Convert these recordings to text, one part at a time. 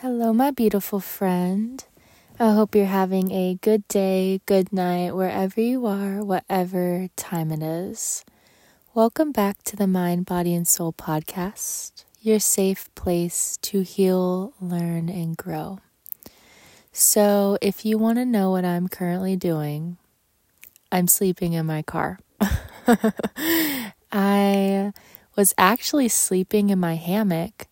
Hello, my beautiful friend. I hope you're having a good day, good night, wherever you are, whatever time it is. Welcome back to the Mind, Body, and Soul podcast, your safe place to heal, learn, and grow. So, if you want to know what I'm currently doing, I'm sleeping in my car. I was actually sleeping in my hammock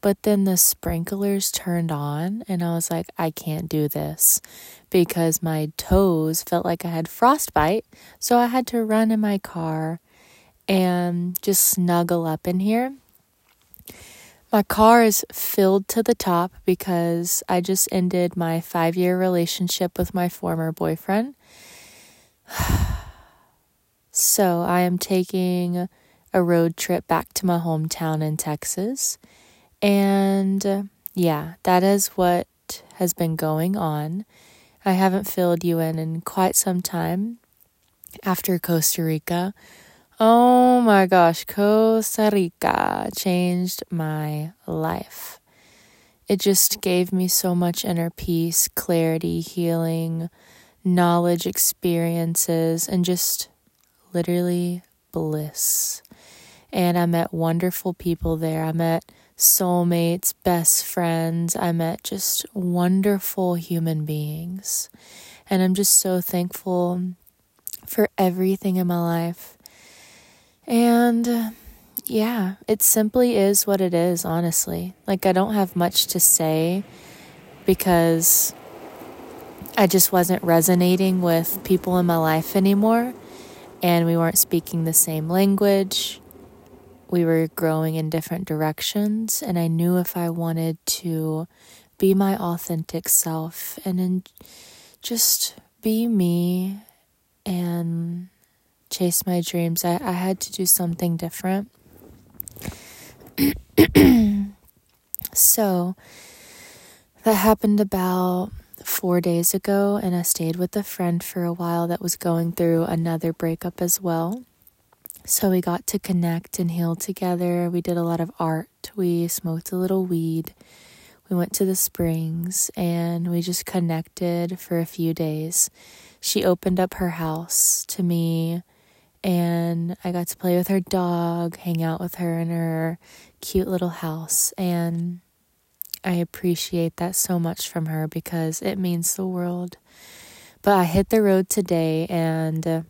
but then the sprinklers turned on, and I was like, I can't do this because my toes felt like I had frostbite. So I had to run in my car and just snuggle up in here. My car is filled to the top because I just ended my five year relationship with my former boyfriend. so I am taking a road trip back to my hometown in Texas and uh, yeah, that is what has been going on. I haven't filled you in in quite some time after Costa Rica. Oh my gosh, Costa Rica changed my life. It just gave me so much inner peace, clarity, healing, knowledge, experiences, and just literally bliss. And I met wonderful people there. I met soulmates, best friends. I met just wonderful human beings. And I'm just so thankful for everything in my life. And uh, yeah, it simply is what it is, honestly. Like, I don't have much to say because I just wasn't resonating with people in my life anymore. And we weren't speaking the same language we were growing in different directions, and I knew if I wanted to be my authentic self and in, just be me and chase my dreams, I, I had to do something different. so that happened about four days ago, and I stayed with a friend for a while that was going through another breakup as well. So we got to connect and heal together. We did a lot of art. We smoked a little weed. We went to the springs and we just connected for a few days. She opened up her house to me and I got to play with her dog, hang out with her in her cute little house. And I appreciate that so much from her because it means the world. But I hit the road today and uh,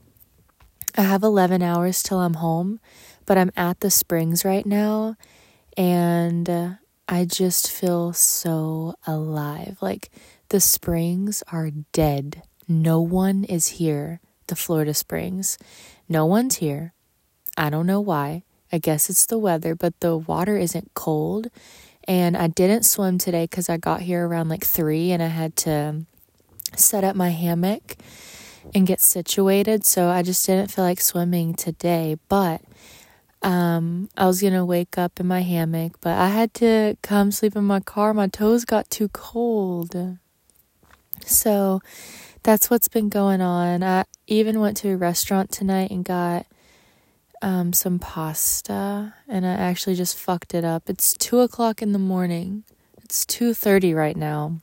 I have 11 hours till I'm home, but I'm at the springs right now and uh, I just feel so alive. Like the springs are dead. No one is here, the Florida Springs. No one's here. I don't know why. I guess it's the weather, but the water isn't cold. And I didn't swim today because I got here around like three and I had to set up my hammock and get situated. So I just didn't feel like swimming today, but um, I was gonna wake up in my hammock, but I had to come sleep in my car. My toes got too cold. So that's what's been going on. I even went to a restaurant tonight and got um, some pasta, and I actually just fucked it up. It's two o'clock in the morning. It's two thirty right now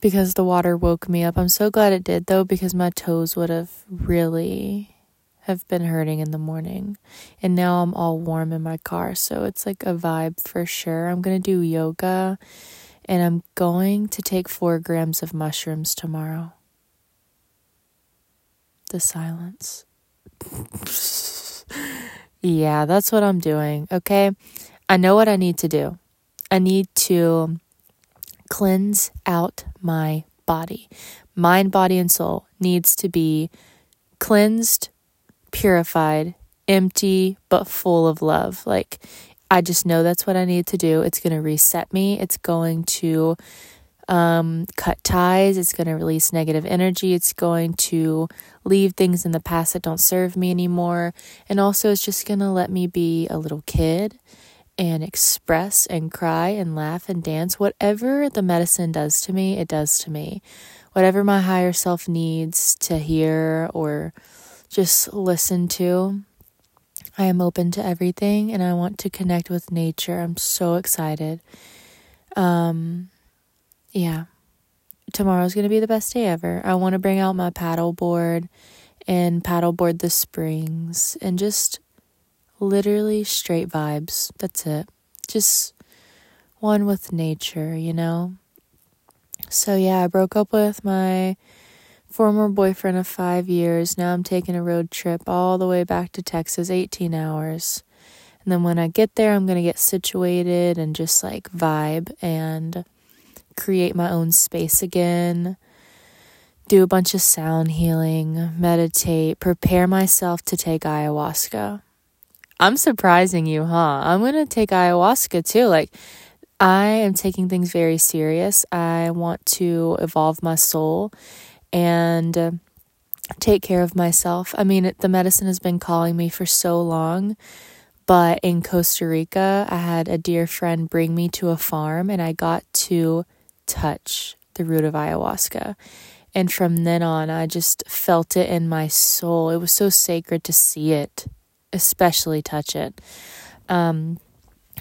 because the water woke me up. I'm so glad it did though because my toes would have really have been hurting in the morning. And now I'm all warm in my car, so it's like a vibe for sure. I'm going to do yoga and I'm going to take 4 grams of mushrooms tomorrow. The silence. yeah, that's what I'm doing, okay? I know what I need to do. I need to cleanse out my body. Mind, body, and soul needs to be cleansed, purified, empty, but full of love. Like, I just know that's what I need to do. It's going to reset me. It's going to um, cut ties. It's going to release negative energy. It's going to leave things in the past that don't serve me anymore. And also, it's just going to let me be a little kid and express and cry and laugh and dance. Whatever the medicine does to me, it does to me. Whatever my higher self needs to hear or just listen to, I am open to everything and I want to connect with nature. I'm so excited. Um, yeah, tomorrow's going to be the best day ever. I want to bring out my paddle board and paddleboard the springs and just literally straight vibes. That's it. Just one with nature, you know? So, yeah, I broke up with my former boyfriend of five years. Now I'm taking a road trip all the way back to Texas, 18 hours. And then when I get there, I'm going to get situated and just like vibe and create my own space again do a bunch of sound healing, meditate, prepare myself to take ayahuasca. I'm surprising you, huh? I'm going to take ayahuasca too. Like, I am taking things very serious. I want to evolve my soul and uh, take care of myself. I mean, the medicine has been calling me for so long, but in Costa Rica, I had a dear friend bring me to a farm and I got to touch the root of ayahuasca. And from then on, I just felt it in my soul. It was so sacred to see it, especially touch it. Um,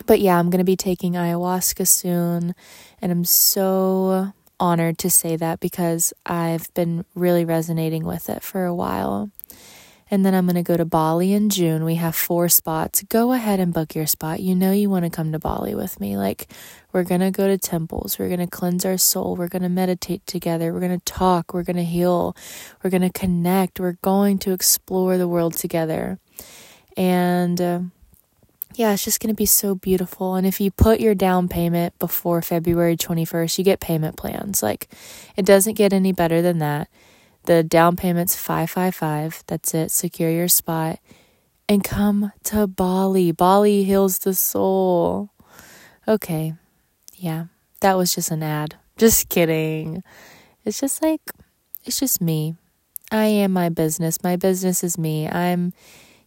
but yeah, I'm going to be taking ayahuasca soon. And I'm so honored to say that because I've been really resonating with it for a while. And then I'm going to go to Bali in June. We have four spots. Go ahead and book your spot. You know you want to come to Bali with me. Like, we're going to go to temples. We're going to cleanse our soul. We're going to meditate together. We're going to talk. We're going to heal. We're going to connect. We're going to explore the world together. And, uh, yeah, it's just going to be so beautiful. And if you put your down payment before February 21st, you get payment plans. Like, it doesn't get any better than that. The down payment's 555. That's it. Secure your spot and come to Bali. Bali heals the soul. Okay. Yeah. That was just an ad. Just kidding. It's just like it's just me. I am my business. My business is me. I'm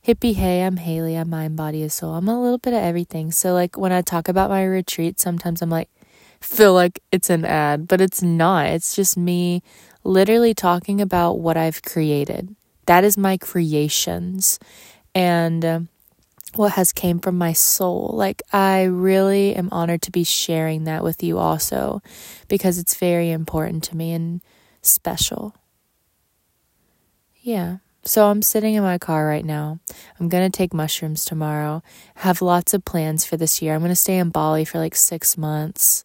hippie hey, I'm Haley. I'm mind, body, and soul. I'm a little bit of everything. So like when I talk about my retreat, sometimes I'm like feel like it's an ad, but it's not. It's just me literally talking about what I've created. That is my creations and uh, what has came from my soul. Like I really am honored to be sharing that with you also because it's very important to me and special. Yeah. So I'm sitting in my car right now. I'm going to take mushrooms tomorrow. have lots of plans for this year. I'm going to stay in Bali for like 6 months.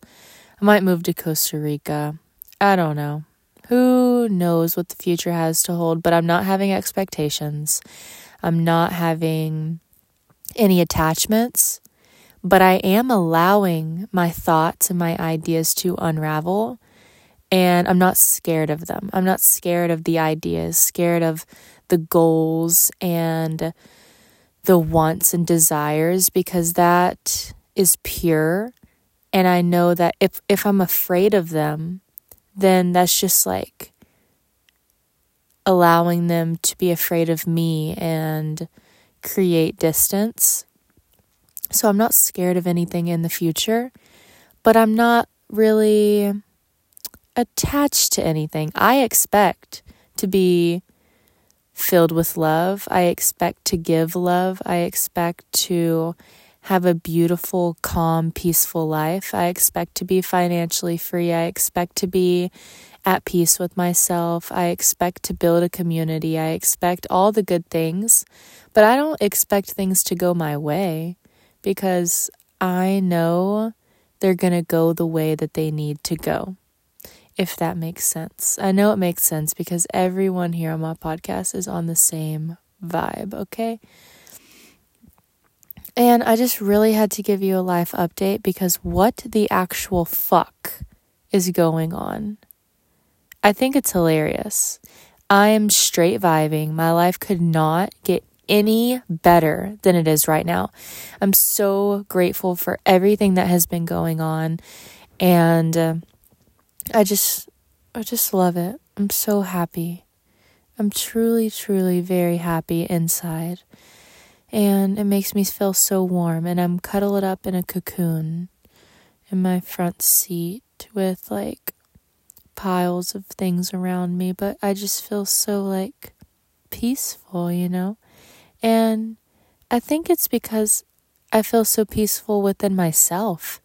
I might move to Costa Rica. I don't know. Who knows what the future has to hold, but I'm not having expectations. I'm not having any attachments, but I am allowing my thoughts and my ideas to unravel. And I'm not scared of them. I'm not scared of the ideas, scared of the goals and the wants and desires because that is pure. And I know that if, if I'm afraid of them, then that's just like allowing them to be afraid of me and create distance. So I'm not scared of anything in the future, but I'm not really attached to anything. I expect to be filled with love. I expect to give love. I expect to have a beautiful, calm, peaceful life. I expect to be financially free. I expect to be at peace with myself. I expect to build a community. I expect all the good things, but I don't expect things to go my way because I know they're going to go the way that they need to go. If that makes sense. I know it makes sense because everyone here on my podcast is on the same vibe, okay? And I just really had to give you a life update because what the actual fuck is going on? I think it's hilarious. I am straight vibing. My life could not get any better than it is right now. I'm so grateful for everything that has been going on and uh, I just I just love it. I'm so happy. I'm truly truly very happy inside and it makes me feel so warm and I'm cuddled up in a cocoon in my front seat with like piles of things around me, but I just feel so like peaceful, you know? And I think it's because I feel so peaceful within myself.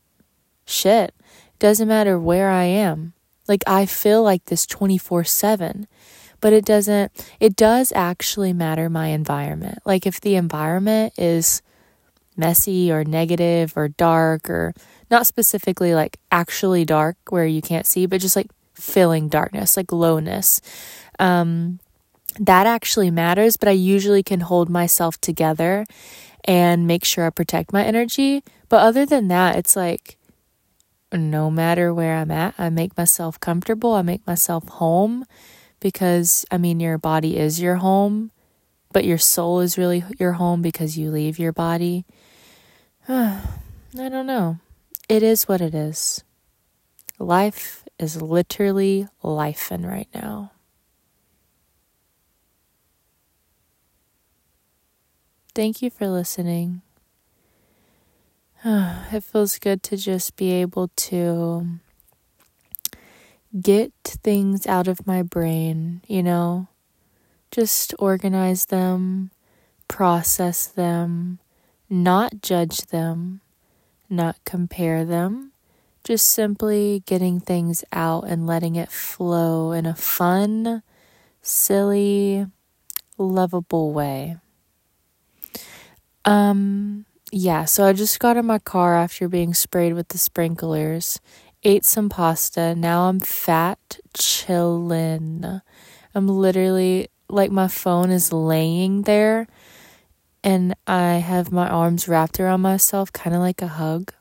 Shit. Doesn't matter where I am. Like I feel like this 24/7. But it doesn't it does actually matter my environment. Like if the environment is messy or negative or dark or not specifically like actually dark where you can't see, but just like filling darkness, like lowness. Um, that actually matters, but I usually can hold myself together and make sure I protect my energy. But other than that, it's like no matter where I'm at, I make myself comfortable, I make myself home because I mean, your body is your home, but your soul is really your home because you leave your body. I don't know. It is what it is. Life is literally life in right now. Thank you for listening. It feels good to just be able to get things out of my brain, you know, just organize them, process them, not judge them, not compare them, just simply getting things out and letting it flow in a fun, silly, lovable way. Um, yeah, so I just got in my car after being sprayed with the sprinklers, ate some pasta. Now I'm fat, chillin'. I'm literally like my phone is laying there and I have my arms wrapped around myself, kind of like a hug.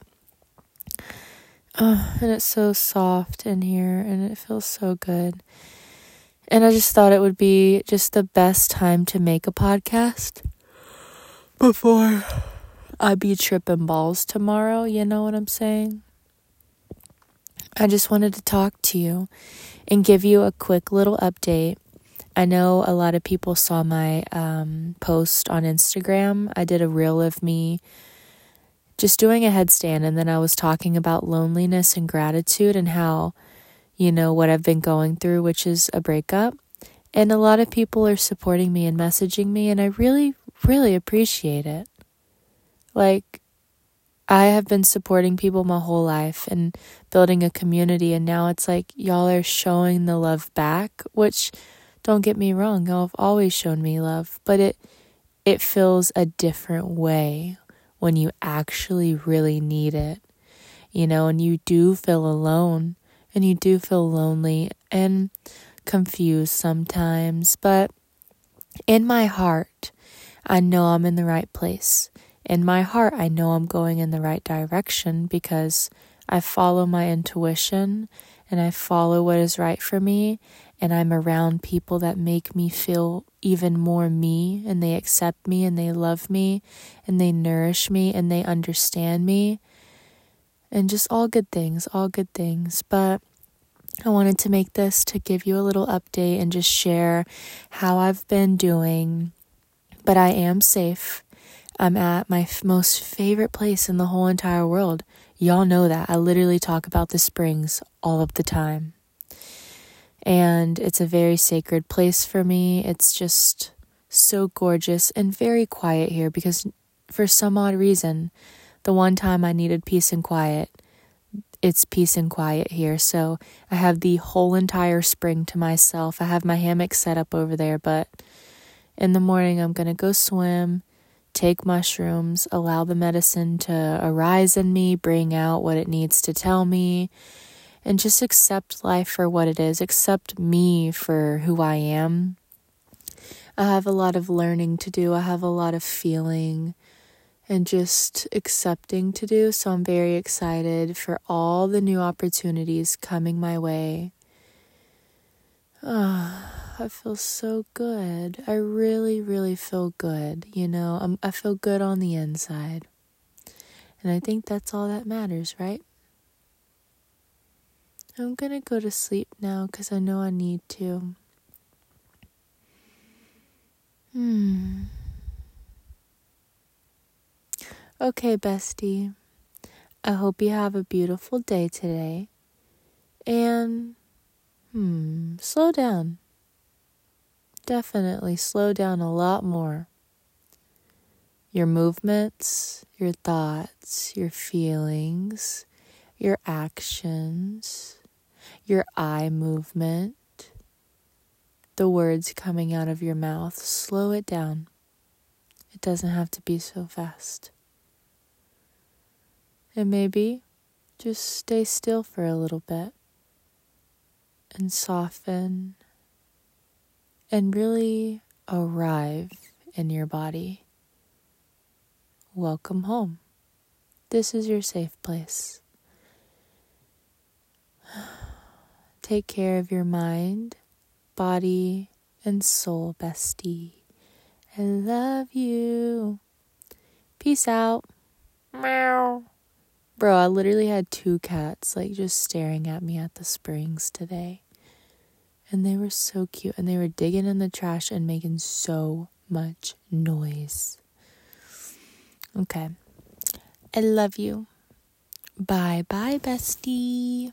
Oh, and it's so soft in here and it feels so good. And I just thought it would be just the best time to make a podcast before I be tripping balls tomorrow. You know what I'm saying? I just wanted to talk to you and give you a quick little update I know a lot of people saw my um, post on Instagram. I did a reel of me just doing a headstand, and then I was talking about loneliness and gratitude and how, you know, what I've been going through, which is a breakup. And a lot of people are supporting me and messaging me, and I really, really appreciate it. Like, I have been supporting people my whole life and building a community, and now it's like y'all are showing the love back, which don't get me wrong, y'all have always shown me love, but it it feels a different way when you actually really need it. You know, and you do feel alone and you do feel lonely and confused sometimes, but in my heart, I know I'm in the right place. In my heart, I know I'm going in the right direction because I follow my intuition and I follow what is right for me and I'm around people that make me feel even more me and they accept me and they love me and they nourish me and they understand me and just all good things, all good things. But I wanted to make this to give you a little update and just share how I've been doing. But I am safe. I'm at my f- most favorite place in the whole entire world. Y'all know that. I literally talk about the springs all of the time and it's a very sacred place for me. It's just so gorgeous and very quiet here because, for some odd reason, the one time I needed peace and quiet, it's peace and quiet here. So I have the whole entire spring to myself. I have my hammock set up over there, but in the morning, I'm going to go swim, take mushrooms, allow the medicine to arise in me, bring out what it needs to tell me and just accept life for what it is, accept me for who I am. I have a lot of learning to do, I have a lot of feeling and just accepting to do. So I'm very excited for all the new opportunities coming my way. Ah, I feel so good. I really, really feel good. You know, I'm, I feel good on the inside. And I think that's all that matters, right? I'm gonna go to sleep now because I know I need to. Hmm. Okay, bestie. I hope you have a beautiful day today. And, hmm, slow down. Definitely slow down a lot more. Your movements, your thoughts, your feelings, your actions, your eye movement, the words coming out of your mouth. Slow it down. It doesn't have to be so fast. And maybe just stay still for a little bit and soften and really arrive in your body. Welcome home. This is your safe place. Take care of your mind, body, and soul, bestie. I love you. Peace out. Meow. Bro, I literally had two cats like just staring at me at the springs today. And they were so cute and they were digging in the trash and making so much noise. Okay. I love you. Bye bye, bestie.